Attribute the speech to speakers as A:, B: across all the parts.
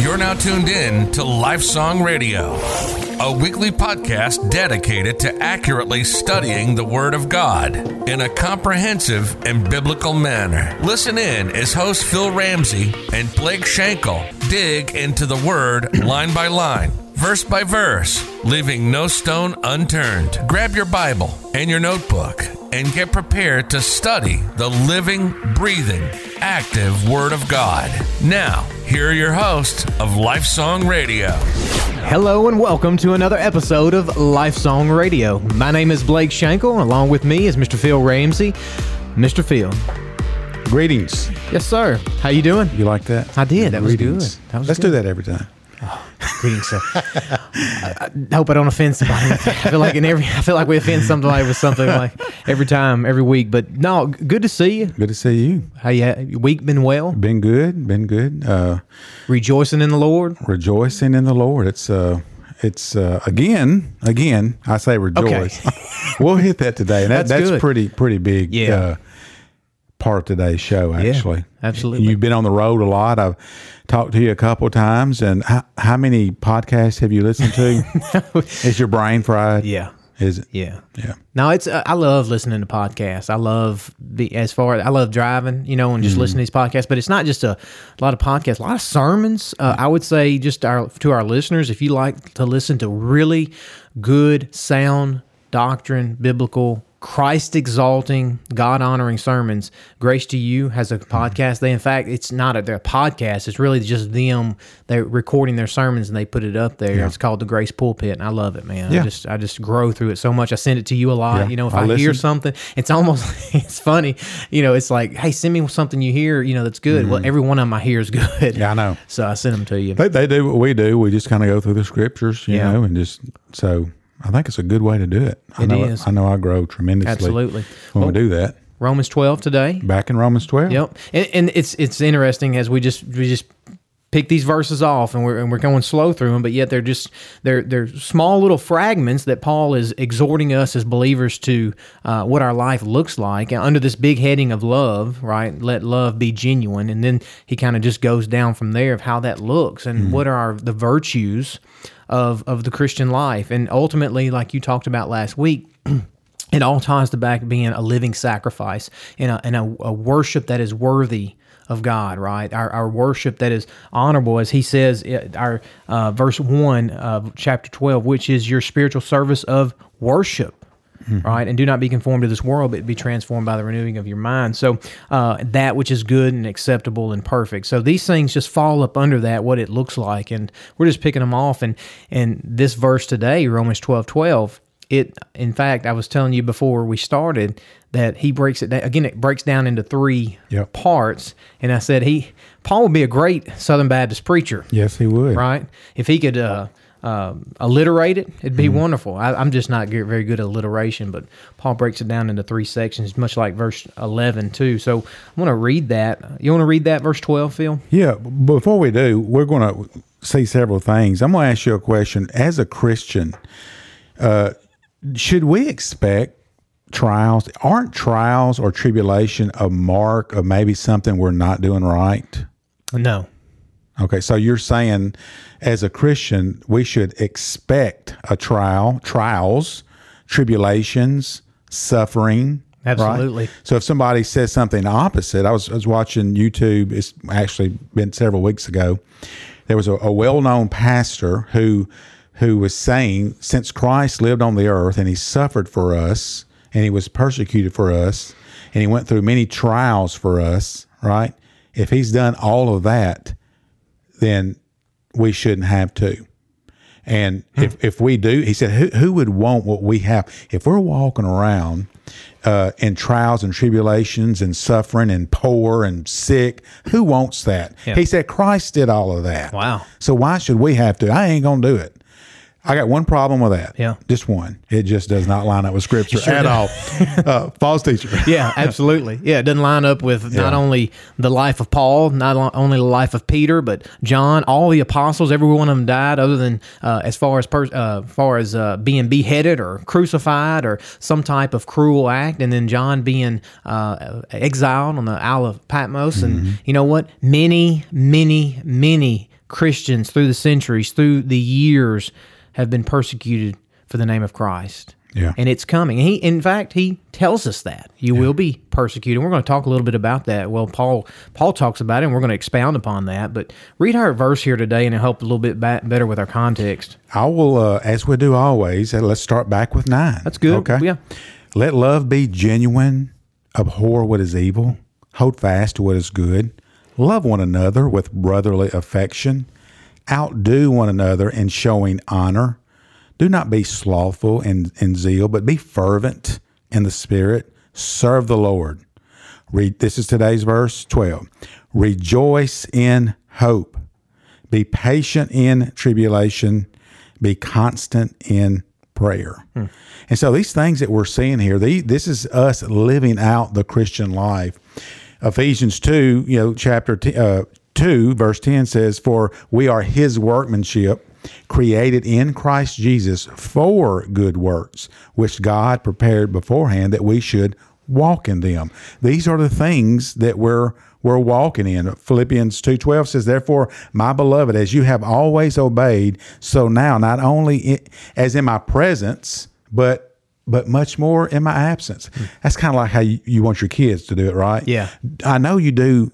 A: You're now tuned in to Life Song Radio, a weekly podcast dedicated to accurately studying the Word of God in a comprehensive and biblical manner. Listen in as host Phil Ramsey and Blake Schenkel dig into the Word line by line verse by verse, leaving no stone unturned. Grab your Bible and your notebook and get prepared to study the living, breathing, active Word of God. Now, here are your hosts of Life Song Radio.
B: Hello and welcome to another episode of Life Song Radio. My name is Blake Schenkel. And along with me is Mr. Phil Ramsey. Mr. Phil.
C: Greetings.
B: Yes, sir. How you doing?
C: You like that?
B: I did. That was
C: Greetings.
B: good. That was
C: Let's
B: good.
C: do that every time.
B: Greetings, sir. I, I hope I don't offend somebody. I feel like in every, I feel like we offend somebody with something like every time, every week. But no, good to see you.
C: Good to see you.
B: How you? Your week been well?
C: Been good. Been good. Uh,
B: Rejoicing in the Lord.
C: rejoicing in the Lord. It's uh, it's uh, again, again. I say rejoice. we'll hit that today, and that,
B: That's
C: that's, pretty pretty big.
B: Yeah.
C: Uh, part of today's show, actually.
B: absolutely.
C: You've been on the road a lot. I've talked to you a couple of times, and how, how many podcasts have you listened to? Is your brain fried?
B: Yeah.
C: Is it?
B: Yeah.
C: Yeah.
B: No, it's uh, I love listening to podcasts. I love the as far as I love driving, you know, and just listening to these podcasts. But it's not just a, a lot of podcasts, a lot of sermons. Uh, I would say just our to our listeners, if you like to listen to really good, sound doctrine, biblical. Christ exalting, God honoring sermons. Grace to You has a podcast. They, in fact, it's not a, their podcast. It's really just them. They're recording their sermons and they put it up there. It's called the Grace Pulpit, and I love it, man.
C: Yeah.
B: I just I just grow through it so much. I send it to you a lot.
C: Yeah,
B: You know, if
C: I
B: I, hear something, it's almost it's funny. You know, it's like, hey, send me something you hear. You know, that's good. Well, every one of them I hear is good.
C: Mm-hmm. Yeah, I know.
B: So I send them to you.
C: They, they do what we do. We just kind of go through the scriptures, you
B: Yeah.
C: know, and just so I think it's a good way to do it. I
B: It
C: know
B: is.
C: I know I grow tremendously.
B: Absolutely.
C: When
B: Well-
C: we do that.
B: Romans twelve today.
C: Back in Romans twelve.
B: Yep. And, and it's it's interesting as we just we just pick these verses off and we're and we're going slow through them, but yet they're just they're they're small little fragments that Paul is exhorting us as believers to uh, what our life looks like under this big heading of love, right? Let love be genuine, and then he kind of just goes down from there of how that looks and what are our, the virtues of of the Christian life, and ultimately, like you talked about last week. it all ties to back being a living sacrifice and a, and a, a worship that is worthy of God, right? Our, our worship that is honorable, as he says, uh, our uh, verse one of chapter twelve, which is your spiritual service of worship. Right, and do not be conformed to this world, but be transformed by the renewing of your mind. So, uh, that which is good and acceptable and perfect. So these things just fall up under that, what it looks like, and we're just picking them off. And and this verse today, Romans twelve twelve, it in fact i was telling you before we started that he breaks it down again it breaks down into three
C: Yep.
B: parts and i said he paul would be a great southern baptist preacher
C: Yes, he would.
B: right if he could uh, uh, alliterate it it'd be wonderful I, i'm just not very good at alliteration but paul breaks it down into three sections much like verse 11 too so i'm going to read that you want to read that verse 12 phil
C: Yeah. Before we do, we're going to see several things. I'm going to ask you a question. As a Christian, uh, should we expect trials? Aren't trials or tribulation a mark of maybe something we're not doing right?
B: no
C: Okay, so you're saying as a Christian, we should expect a trial, trials, tribulations, suffering. right?
B: Absolutely.
C: So if somebody says something opposite, I was, I was watching YouTube, it's actually been several weeks ago. There was a, a well known pastor who who was saying, since Christ lived on the earth and he suffered for us and he was persecuted for us and he went through many trials for us, right? If he's done all of that, then we shouldn't have to. And if, if we do, he said, who, who would want what we have? If we're walking around uh, in trials and tribulations and suffering and poor and sick, who wants that? He said, Christ did all of that.
B: Wow.
C: So why should we have to? I ain't going to do it. I got one problem with that.
B: Yeah.
C: Just one. It just does not line up with scripture
B: sure
C: at all. Uh, false teacher.
B: yeah, absolutely. Yeah, it doesn't line up with not only the life of Paul, not only the life of Peter, but John. All the apostles, every one of them died, other than uh, as far as per, uh, far as uh, being beheaded or crucified or some type of cruel act, and then John being uh, exiled on the Isle of Patmos. And you know what? Many, many, many Christians through the centuries, through the years, have been persecuted for the name of Christ.
C: Yeah.
B: And it's coming. He in fact he tells us that. You will be persecuted. We're going to talk a little bit about that. Well, Paul Paul talks about it and we're going to expound upon that. But read our verse here today and it'll help a little bit better with our context.
C: I will, uh, as we do always, uh, let's start back with nine.
B: That's good.
C: Okay.
B: Yeah.
C: Let love be genuine, abhor what is evil, hold fast to what is good, love one another with brotherly affection, outdo one another in showing honor. Do not be slothful in, in zeal, but be fervent in the spirit. Serve the Lord. Read this is today's verse 12. Rejoice in hope. Be patient in tribulation. Be constant in prayer. And so these things that we're seeing here, this is us living out the Christian life. Ephesians 2, you know, chapter t- uh, 2, verse 10 says, For we are his workmanship, created in Christ Jesus for good works, which God prepared beforehand that we should walk in them. These are the things that we're we're walking in. Philippians 2:12 says, "Therefore, my beloved, as you have always obeyed, so now not only i as in my presence, but but much more in my absence." Hmm. That's kind of like how you, you want your kids to do it, right?
B: Yeah.
C: I know you do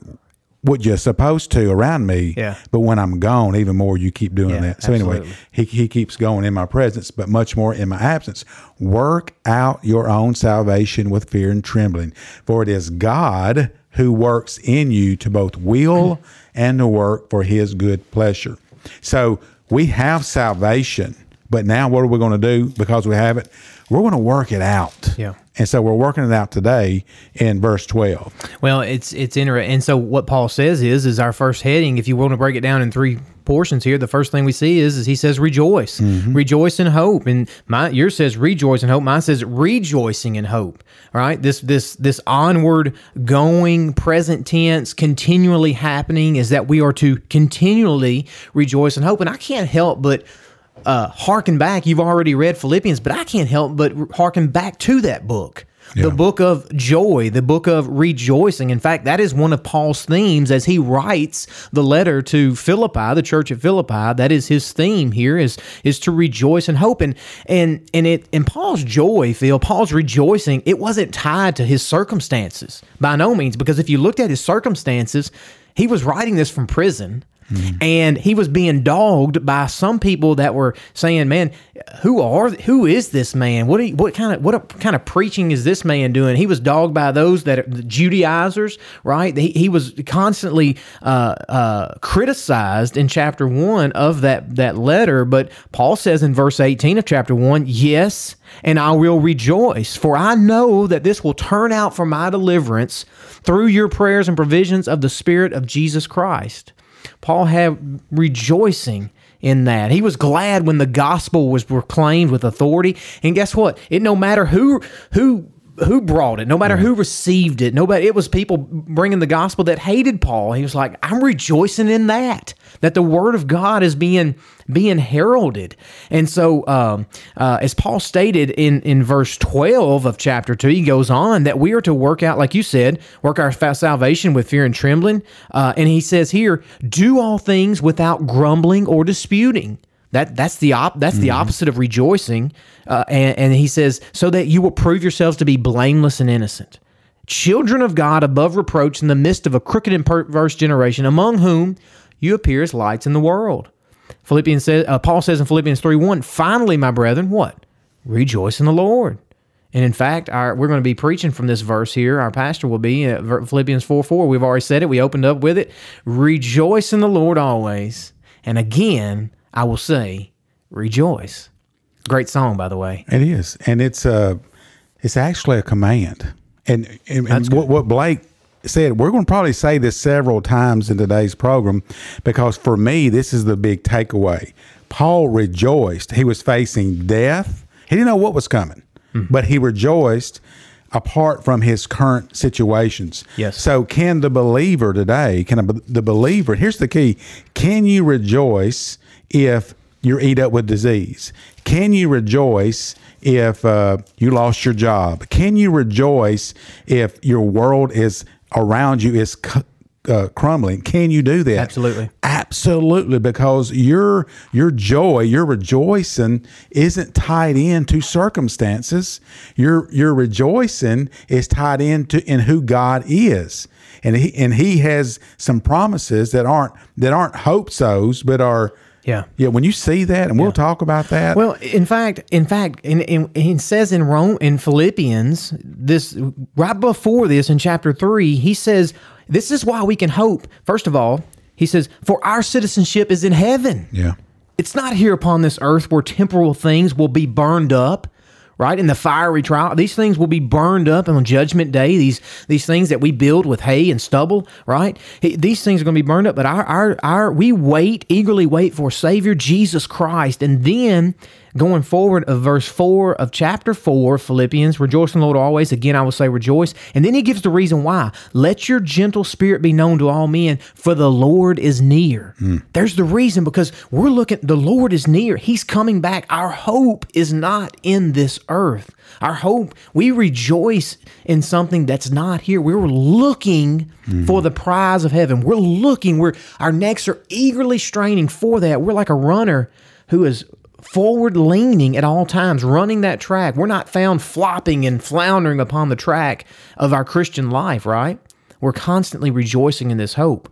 C: what you're supposed to around me,
B: Yeah.
C: but when I'm gone, even more you keep doing
B: Yeah,
C: that. So anyway, he, he keeps going in my presence, but much more in my absence. Work out your own salvation with fear and trembling, for it is God who works in you to both will and to work for his good pleasure. So we have salvation, but now what are we going to do because we have it? We're going to work it out.
B: Yeah.
C: And so we're working it out today in verse 12.
B: Well, it's it's interesting. And so what Paul says is is our first heading. If you want to break it down in three portions here, the first thing we see is is he says rejoice, mm-hmm. rejoice in hope. And my yours says rejoice in hope. Mine says rejoicing in hope. All right, this this this onward going present tense, continually happening is that we are to continually rejoice in hope. And I can't help but uh, harken back. You've already read Philippians, but I can't help but harken back to that book. The book of joy, the book of rejoicing. In fact, that is one of Paul's themes as he writes the letter to Philippi, the church at Philippi. That is his theme here is is to rejoice and hope. And and and it and Paul's joy, Phil, Paul's rejoicing, it wasn't tied to his circumstances by no means. Because if you looked at his circumstances, he was writing this from prison. And he was being dogged by some people that were saying, "Man, who are who is this man? What you, what kind of what kind of preaching is this man doing?" He was dogged by those that are the Judaizers, right? He, he was constantly uh, uh, criticized in chapter one of that that letter. But Paul says in verse eighteen of chapter one, "Yes, and I will rejoice, for I know that this will turn out for my deliverance through your prayers and provisions of the Spirit of Jesus Christ." Paul had rejoicing in that. He was glad when the gospel was proclaimed with authority. And guess what? It no matter who who who brought it, no matter who received it, nobody it was people bringing the gospel that hated Paul. He was like, I'm rejoicing in that. That the word of God is being being heralded. And so um, uh, as Paul stated in in verse 12 of chapter 2, he goes on that we are to work out like you said, work our salvation with fear and trembling. Uh, and he says here, do all things without grumbling or disputing. That that's the op- that's the opposite of rejoicing. Uh, and, and he says, so that you will prove yourselves to be blameless and innocent, children of God above reproach in the midst of a crooked and perverse generation, among whom you appear as lights in the world. Philippians says, uh, Paul says in Philippians three one, finally, my brethren, what rejoice in the Lord. And in fact, our, we're going to be preaching from this verse here. Our pastor will be at Philippians 4 4. We've already said it. We opened up with it. Rejoice in the Lord always. And again, I will say, rejoice. Great song, by the way.
C: It is, and it's uh it's actually a command. And and, and what, what Blake said, we're going to probably say this several times in today's program because for me, this is the big takeaway. Paul rejoiced. He was facing death. He didn't know what was coming, but he rejoiced apart from his current situations.
B: Yes.
C: So can the believer today, can a, the believer, here's the key, can you rejoice if you're eat up with disease? Can you rejoice if uh, you lost your job? Can you rejoice if your world is around you is co- uh, crumbling. Can you do that?
B: Absolutely.
C: Absolutely, because your your joy, your rejoicing isn't tied into circumstances. Your your rejoicing is tied into in who God is, and he and He has some promises that aren't that aren't hope so's, but are
B: Yeah.
C: yeah. When you see that, and we'll talk about that.
B: Well, in fact, in fact, in, in, it says in Rome in Philippians this right before this in chapter three, he says this is why we can hope. First of all, he says, "For our citizenship is in heaven."
C: yeah,
B: It's not here upon this earth where temporal things will be burned up, right? In the fiery trial, these things will be burned up on judgment day. These these things that we build with hay and stubble, right? These things are going to be burned up. But our our our we wait eagerly wait for Savior Jesus Christ, and then going forward of verse four of chapter four, Philippians, rejoice in the Lord always. Again, I will say rejoice, and then he gives the reason why. Let your gentle spirit be known to all men, for the Lord is near. Hmm. There's the reason because we're looking. The Lord is near. He's coming back. Our hope is not in this earth. Our hope, we rejoice in something that's not here. We're looking hmm. for the prize of heaven. We're looking. We're our necks are eagerly straining for that. We're like a runner who is forward leaning at all times, running that track. We're not found flopping and floundering upon the track of our Christian life, right? We're constantly rejoicing in this hope.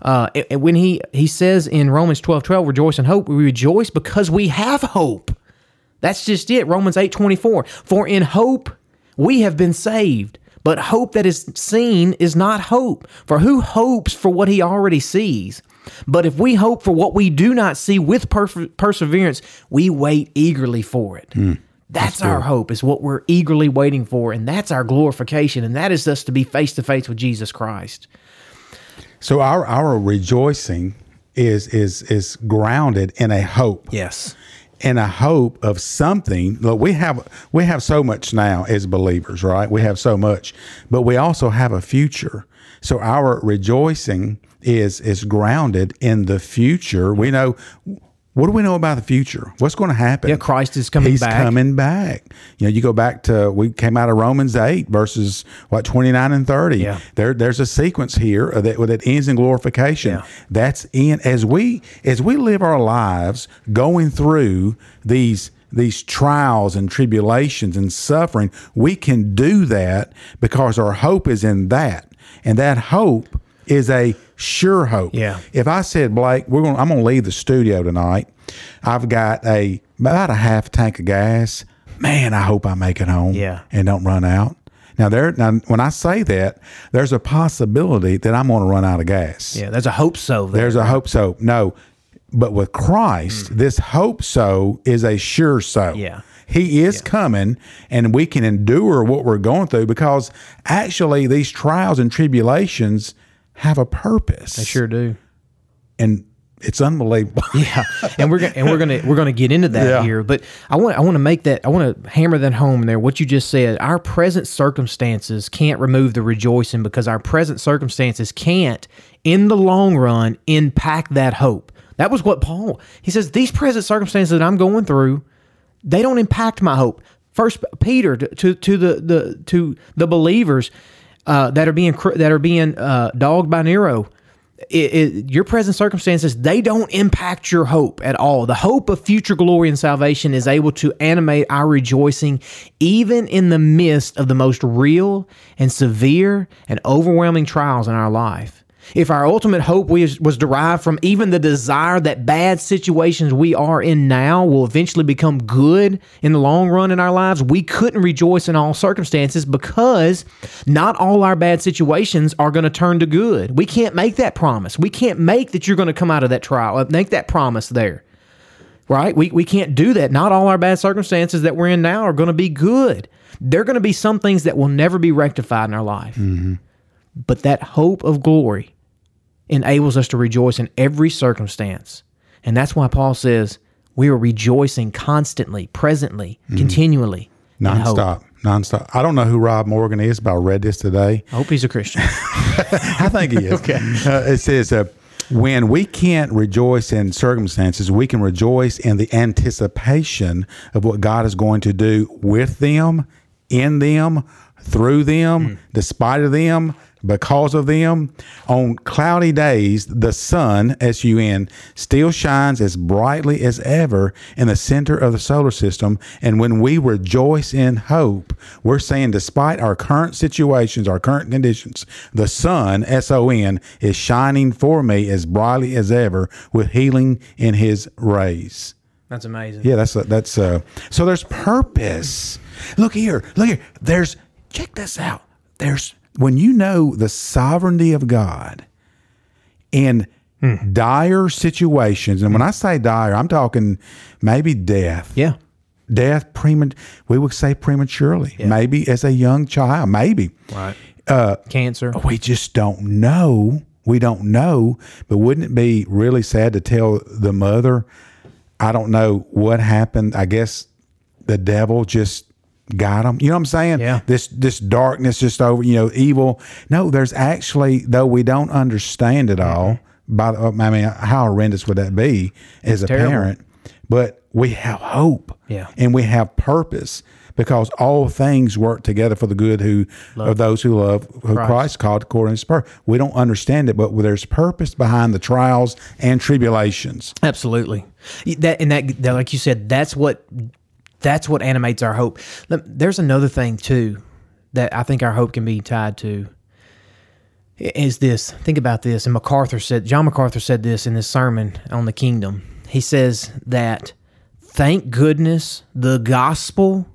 B: Uh, when he he says in Romans 12, 12, rejoice in hope, we rejoice because we have hope. That's just it. Romans 8 24. For in hope we have been saved. But hope that is seen is not hope. For who hopes for what he already sees? But if we hope for what we do not see with perf- perseverance, we wait eagerly for it. Hmm. that's our hope, is what we're eagerly waiting for. And that's our glorification. And that is us to be face to face with Jesus Christ.
C: so our our rejoicing is is is grounded in a hope.
B: Yes.
C: in a hope of something. Look, we have we have so much now as believers, right? We have so much, but we also have a future. So our rejoicing is is grounded in the future. We know what do we know about the future? What's going to happen?
B: Yeah, Christ is coming back.
C: He's
B: back.
C: coming back. You know, you go back to we came out of Romans eight verses what twenty nine and thirty.
B: Yeah.
C: There, there's a sequence here that that ends in glorification.
B: Yeah.
C: That's in as we as we live our lives going through these these trials and tribulations and suffering. We can do that because our hope is in that, and that hope is a sure hope.
B: Yeah.
C: If I said, Blake, we're going, I'm going to leave the studio tonight. I've got a about a half tank of gas. Man, I hope I make it home.
B: Yeah.
C: and don't run out. Now there, now when I say that, there's a possibility that I'm going to run out of gas.
B: Yeah, there's a hope so. There.
C: There's a hope so. No, but with Christ, mm. this hope so is a sure so.
B: Yeah.
C: He is coming and we can endure what we're going through because actually these trials and tribulations have a purpose.
B: They sure do.
C: And it's unbelievable.
B: Yeah, and we're gonna, and we're gonna we're gonna get into that
C: Yeah.
B: here, but I want I want to make that I want to hammer that home there. What you just said, our present circumstances can't remove the rejoicing because our present circumstances can't, in the long run, impact that hope. That was what Paul he says. These present circumstances that I'm going through, they don't impact my hope. First Peter to to, to the the to the believers uh, that are being that are being uh, dogged by Nero it, it, your present circumstances they don't impact your hope at all. The hope of future glory and salvation is able to animate our rejoicing even in the midst of the most real and severe and overwhelming trials in our life if our ultimate hope was, was derived from even the desire that bad situations we are in now will eventually become good in the long run in our lives, we couldn't rejoice in all circumstances because not all our bad situations are going to turn to good. We can't make that promise. We can't make that you're going to come out of that trial, uh, make that promise there. Right? We, we can't do that. Not all our bad circumstances that we're in now are going to be good. There are going to be some things that will never be rectified in our life. But that hope of glory enables us to rejoice in every circumstance. And that's why Paul says we are rejoicing constantly, presently, continually. in hope.
C: Nonstop. Nonstop. I don't know who Rob Morgan is, but I read this today.
B: I hope he's a Christian.
C: I think he is. okay. Uh, it says, uh, when we can't rejoice in circumstances, we can rejoice in the anticipation of what God is going to do with them, in them, through them, despite of them, Because of them, on cloudy days, the sun, S U N, still shines as brightly as ever in the center of the solar system. And when we rejoice in hope, we're saying, despite our current situations, our current conditions, the sun, S O N, is shining for me as brightly as ever with healing in his rays.
B: That's amazing.
C: Yeah, that's that's uh so there's purpose. Look here, look here. There's check this out. There's when you know the sovereignty of God in hmm. dire situations, and when I say dire, I'm talking maybe death.
B: Yeah.
C: Death premat we would say prematurely. Maybe as a young child, maybe.
B: Right. Uh, Cancer.
C: We just don't know. We don't know. But wouldn't it be really sad to tell the mother, I don't know what happened. I guess the devil just got them. You know what I'm saying?
B: Yeah.
C: This this darkness just over, you know, evil. No, there's actually though we don't understand it all. By the, I mean, how horrendous would that be as a
B: terrible.
C: parent? But we have hope.
B: Yeah.
C: And we have purpose because all things work together for the good who of those who love who Christ. called according to his purpose. We don't understand it, but there's purpose behind the trials and tribulations.
B: Absolutely. That and that, that, like you said, that's what that's what animates our hope. There's another thing too that I think our hope can be tied to. Is this? Think about this. And MacArthur said, John MacArthur said this in his sermon on the kingdom. He says that thank goodness the gospel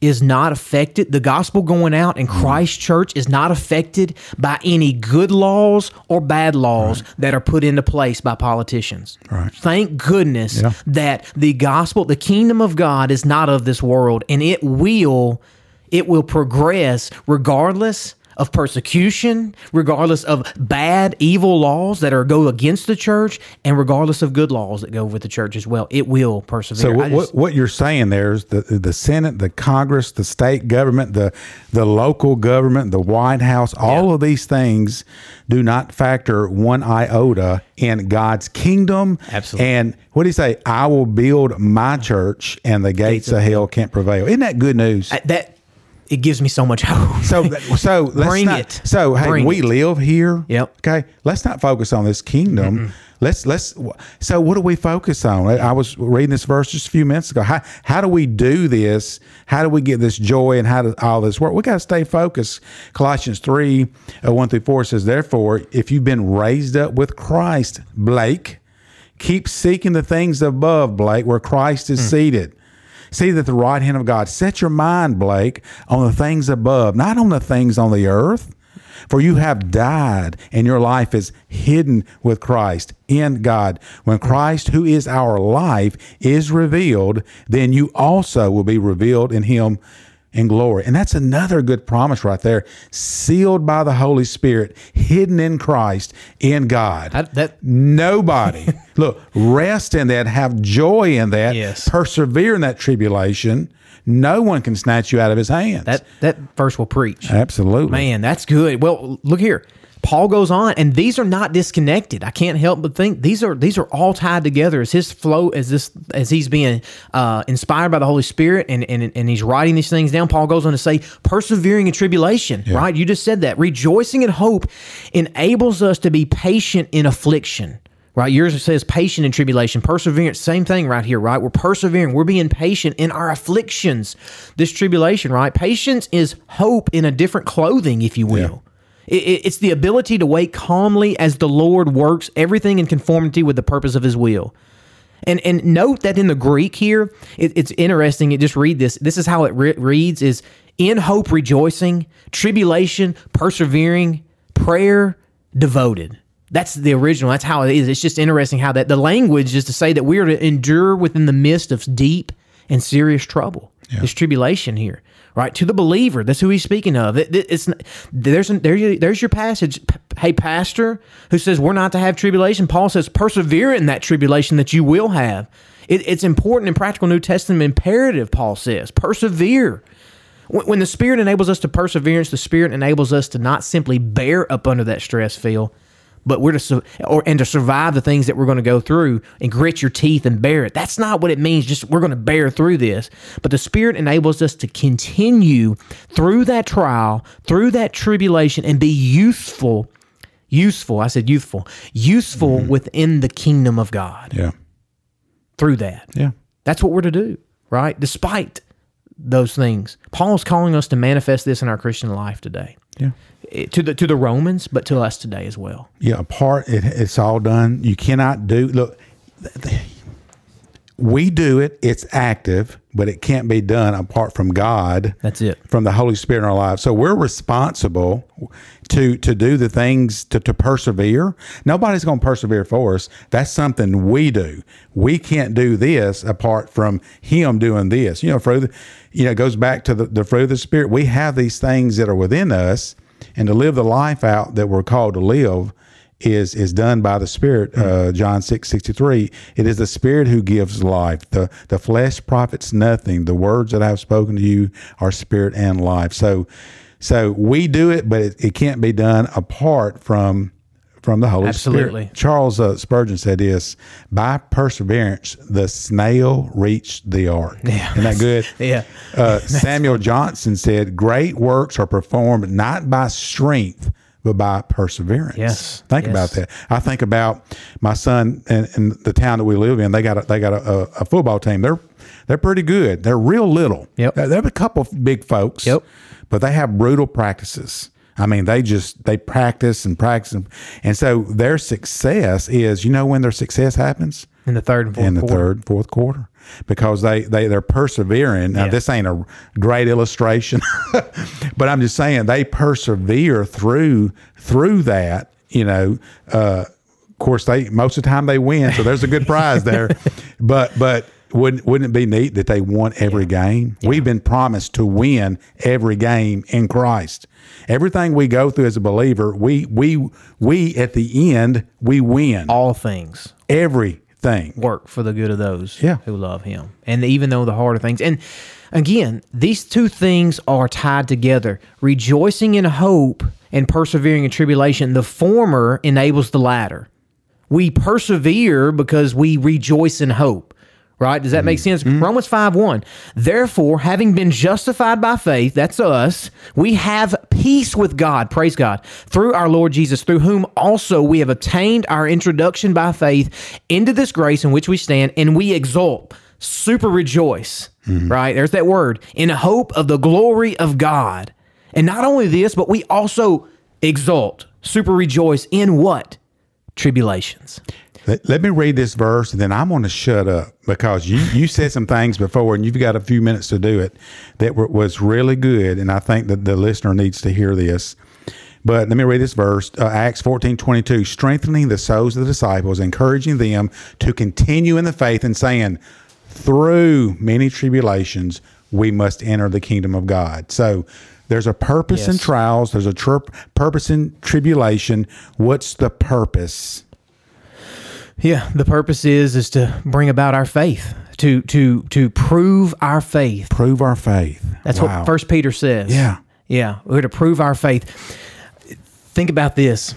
B: is not affected. The gospel going out in mm. Christ Church is not affected by any good laws or bad laws that are put into place by politicians.
C: Right.
B: Thank goodness
C: Yeah.
B: that the gospel, the kingdom of God is not of this world and it will it will progress regardless of persecution, regardless of bad, evil laws that are go against the church, and regardless of good laws that go with the church as well. It will persevere.
C: So what,
B: just-
C: what, you're saying there is the the Senate, the Congress, the state government, the the local government, the White House, all of these things do not factor one iota in God's kingdom.
B: Absolutely.
C: And what do you say? I will build my church, and the gates, of hell can't prevail. Isn't that good news?
B: I- that it gives me so much hope.
C: So, so let's
B: Bring
C: not,
B: it.
C: So, hey,
B: Bring
C: we
B: it.
C: live here.
B: Yep.
C: Okay. Let's not focus on this kingdom. Let's let's. So, what do we focus on? I- was reading this verse just a few minutes ago. How how do we do this? How do we get this joy and how does all this work? We got to stay focused. Colossians three uh, one through four says, therefore, if you've been raised up with Christ, Blake, keep seeking the things above, Blake, where Christ is seated. Seated that the right hand of God. Set your mind, Blake, on the things above, not on the things on the earth. For you have died, and your life is hidden with Christ in God. When Christ, who is our life, is revealed, then you also will be revealed in him in glory. And that's another good promise right there. Sealed by the Holy Spirit, hidden in Christ in God.
B: I- that-
C: Nobody. Look, rest in that, have joy in that,
B: Yes.
C: persevere in that tribulation. No one can snatch you out of his hands.
B: That that verse will preach.
C: Absolutely.
B: Man, that's good. Well, look here. Paul goes on, and these are not disconnected. I can't help but think these are these are all tied together as his flow as this as he's being uh, inspired by the Holy Spirit, and, and and he's writing these things down. Paul goes on to say, persevering in tribulation. Right? You just said that. Rejoicing in hope enables us to be patient in affliction. Right, yours says patient in tribulation, perseverance. Same thing right here, right? We're persevering. We're being patient in our afflictions. This tribulation, right? Patience is hope in a different clothing, if you will. It- it's the ability to wait calmly as the Lord works everything in conformity with the purpose of His will. And and note that in the Greek here, it, it's interesting. It just read this. This is how it re- reads: is in hope rejoicing, tribulation persevering, prayer devoted. That's the original. That's how it is. It's just interesting how that the language is to say that we are to endure within the midst of deep and serious trouble. This tribulation here, right? To the believer, that's who he's speaking of. It- it- it's there's there there's your passage. Hey, pastor, who says we're not to have tribulation. Paul says persevere in that tribulation that you will have. It, it's important in practical New Testament imperative. Paul says persevere. When when the Spirit enables us to perseverance, the Spirit enables us to not simply bear up under that stress, feel, but we're to su- or and to survive the things that we're going to go through and grit your teeth and bear it. That's not what it means. Just we're going to bear through this. But the Spirit enables us to continue through that trial, through that tribulation, and be useful. Useful. I said youthful. Useful mm-hmm. within the kingdom of God
C: Yeah.
B: through that.
C: Yeah.
B: That's what we're to do, right? Despite those things. Paul's calling us to manifest this in our Christian life today.
C: Yeah.
B: To the to the Romans, but to us today as well.
C: Yeah, apart, it, it's all done. You cannot do. Look, we do it. It's active, but it can't be done apart from God.
B: That's it.
C: From the Holy Spirit in our lives. So we're responsible to to do the things to, to persevere. Nobody's going to persevere for us. That's something we do. We can't do this apart from Him doing this. You know, the, you know, it goes back to the, the fruit of the Spirit. We have these things that are within us, and to live the life out that we're called to live is is done by the Spirit. Uh, John six sixty three. It is the Spirit who gives life. the The flesh profits nothing. The words that I have spoken to you are spirit and life. So, so we do it, but it, it can't be done apart from from the Holy
B: Absolutely.
C: Spirit. Charles uh, Spurgeon said this: By perseverance, the snail reached the ark.
B: Yeah.
C: Isn't that good?
B: Yeah.
C: Uh, Samuel Johnson said, "Great works are performed not by strength." But by perseverance.
B: Yes.
C: Think
B: Yes.
C: about that. I think about my son and, in the town that we live in. They got a, they got a, a, a football team. They're they're pretty good. They're real little.
B: Yep.
C: They have a couple of big folks.
B: Yep.
C: But they have brutal practices. I mean, they just they practice and practice, and, and so their success is. You know when their success happens
B: In the third and fourth
C: in the
B: quarter.
C: third, fourth quarter, because they they they're persevering. Now,
B: Yeah.
C: this ain't a great illustration, but I'm just saying they persevere through through that. You know, uh, of course they most of the time they win, so there's a good prize there. But but wouldn't wouldn't it be neat that they won every game? We've been promised to win every game in Christ. Everything we go through as a believer, we we we at the end we win
B: All things
C: everything.
B: work for the good of those
C: Yeah.
B: who love him. And even though the harder things and again, these two things are tied together. Rejoicing in hope and persevering in tribulation, the former enables the latter. We persevere because we rejoice in hope. Right? Does that make mm-hmm. sense? Romans 5 1. Therefore, having been justified by faith, that's us, we have peace with God, praise God, through our Lord Jesus, through whom also we have obtained our introduction by faith into this grace in which we stand, and we exult, super rejoice. Mm-hmm. Right? There's that word, in hope of the glory of God. And not only this, but we also exult, super rejoice in what? Tribulations.
C: Let, let me read this verse and then I'm going to shut up because you, you said some things before and you've got a few minutes to do it that were, was really good. And I think that the listener needs to hear this. But let me read this verse uh, Acts fourteen twenty two, strengthening the souls of the disciples, encouraging them to continue in the faith and saying, through many tribulations, we must enter the kingdom of God. So there's a purpose in trials, there's a purpose in tribulation. What's the purpose?
B: Yeah, the purpose is is to bring about our faith, to to to prove our faith.
C: Prove our faith.
B: That's
C: Wow.
B: what First Peter says.
C: Yeah.
B: yeah, we're to prove our faith. Think about this.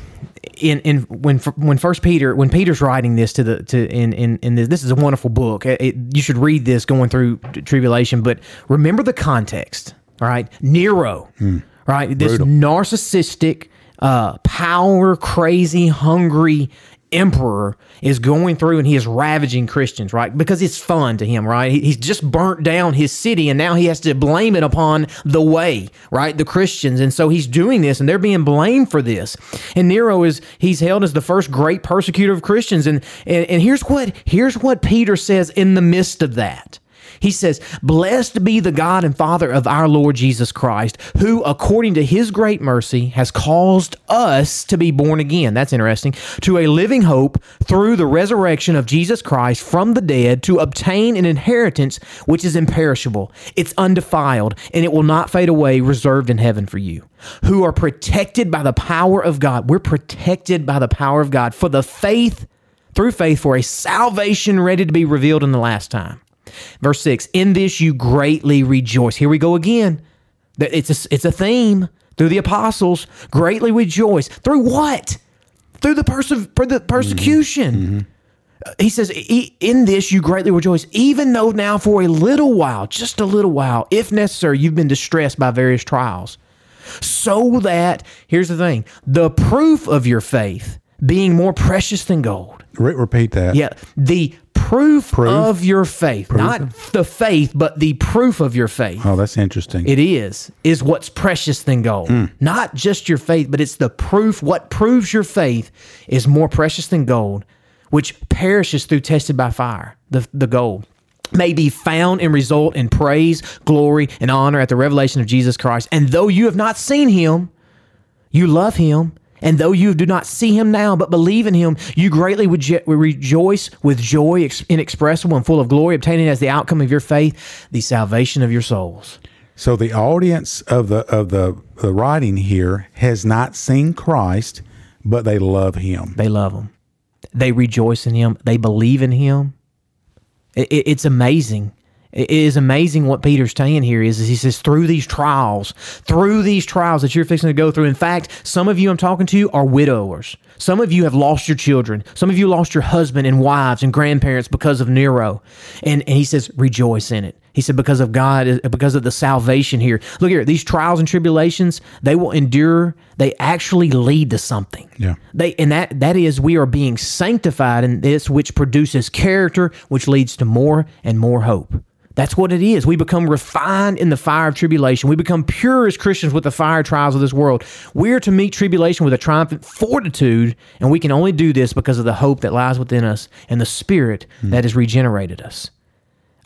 B: In, in when when First Peter when Peter's writing this to the to in in, in this this is a wonderful book. It- you should read this going through tribulation. But remember the context. All right, Nero. Right, this
C: Brutal.
B: narcissistic, uh, power crazy, hungry emperor is going through and he is ravaging Christians, right? Because it's fun to him, right? He's just burnt down his city and now he has to blame it upon the way, right? The Christians. And so he's doing this and they're being blamed for this. And Nero is he's held as the first great persecutor of Christians. And and, and here's what here's what Peter says in the midst of that. He says, Blessed be the God and Father of our Lord Jesus Christ, who, according to his great mercy, has caused us to be born again. That's interesting. To a living hope through the resurrection of Jesus Christ from the dead to obtain an inheritance which is imperishable, it's undefiled, and it will not fade away, reserved in heaven for you, who are protected by the power of God. We're protected by the power of God for the faith, through faith, for a salvation ready to be revealed in the last time. Verse 6 In this you greatly rejoice. Here we go again. That It's a, it's a theme through the apostles. Greatly rejoice. Through what? through the, perse- the persecution. Mm-hmm. He says, "E- In this you greatly rejoice, even though now for a little while, just a little while, if necessary, you've been distressed by various trials. So that, here's the thing the proof of your faith being more precious than gold.
C: Re- repeat that.
B: Yeah, the proof, of your faith, not the faith, but the proof of your faith.
C: Oh, that's interesting.
B: It is, is what's precious than gold. Hmm. Not just your faith, but it's the proof. What proves your faith is more precious than gold, which perishes through tested by fire, the, the gold. May be found and result in praise, glory, and honor at the revelation of Jesus Christ. And though you have not seen him, you love him. And though you do not see him now, but believe in him, you greatly would je- rejoice with joy inexpressible and full of glory, obtaining as the outcome of your faith the salvation of your souls.
C: So the audience of the of the the writing here has not seen Christ, but they love him.
B: They love him. They rejoice in him. They believe in him. It, it- it's amazing. It is amazing what Peter's saying here is, is he says through these trials, through these trials that you're fixing to go through. In fact, some of you I'm talking to are widowers. Some of you have lost your children. Some of you lost your husband and wives and grandparents because of Nero. And, and he says, rejoice in it. He said, because of God, because of the salvation here. Look here, these trials and tribulations, they will endure. They actually lead to something.
C: Yeah.
B: They and that that is we are being sanctified in this which produces character, which leads to more and more hope. That's what it is. We become refined in the fire of tribulation. We become pure as Christians with the fire trials of this world. We're to meet tribulation with a triumphant fortitude, and we can only do this because of the hope that lies within us and the spirit hmm. that has regenerated us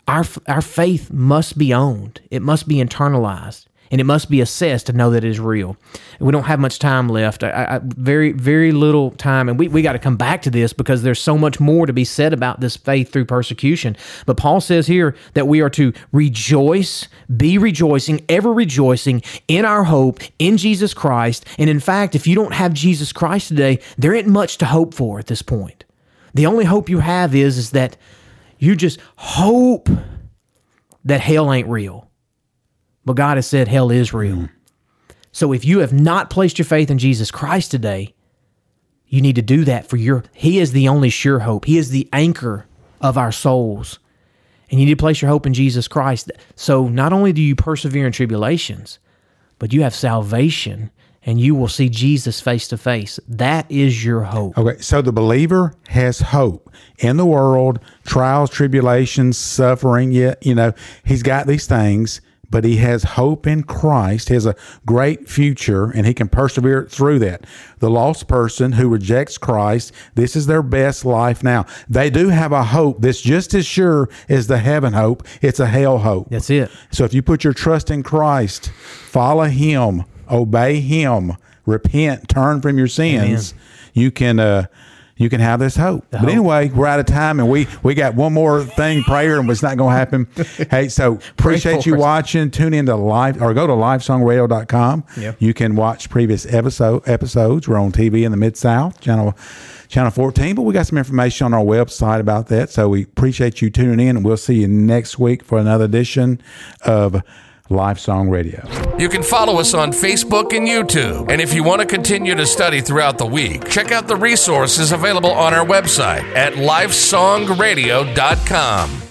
B: our our faith must be owned. It must be internalized, and it must be assessed to know that it is real. We don't have much time left. I, I, very very little time, and we, we got to come back to this because there's so much more to be said about this faith through persecution. But Paul says here that we are to rejoice, be rejoicing, ever rejoicing in our hope in Jesus Christ. And in fact, if you don't have Jesus Christ today, there ain't much to hope for at this point. The only hope you have is is that you just hope that hell ain't real. But God has said hell is real. So if you have not placed your faith in Jesus Christ today, you need to do that for your He is the only sure hope. He is the anchor of our souls. And you need to place your hope in Jesus Christ. So not only do you persevere in tribulations, but you have salvation and you will see Jesus face to face. That is your hope.
C: Okay, so the believer has hope in the world, trials, tribulations, suffering. Yet, you know, he's got these things, but he has hope in Christ, has a great future, and he can persevere through that. The lost person who rejects Christ, this is their best life now. They do have a hope that's just as sure as the heaven hope. It's a hell hope.
B: That's it.
C: So if you put your trust in Christ, follow Him, obey Him, repent, turn from your sins, you can uh, you can have this hope. But anyway, we're out of time, and we we got one more thing, prayer, and it's not going to happen. hey, so appreciate you
B: us.
C: watching. Tune in to live or go to lifesongradio.com.
B: Yep.
C: You can watch previous episode episodes. We're on TV in the Mid South channel. Channel 14, but we got some information on our website about that. So we appreciate you tuning in, and we'll see you next week for another edition of Life Song Radio.
A: You can follow us on Facebook and YouTube. And if you want to continue to study throughout the week, check out the resources available on our website at lifesongradio.com.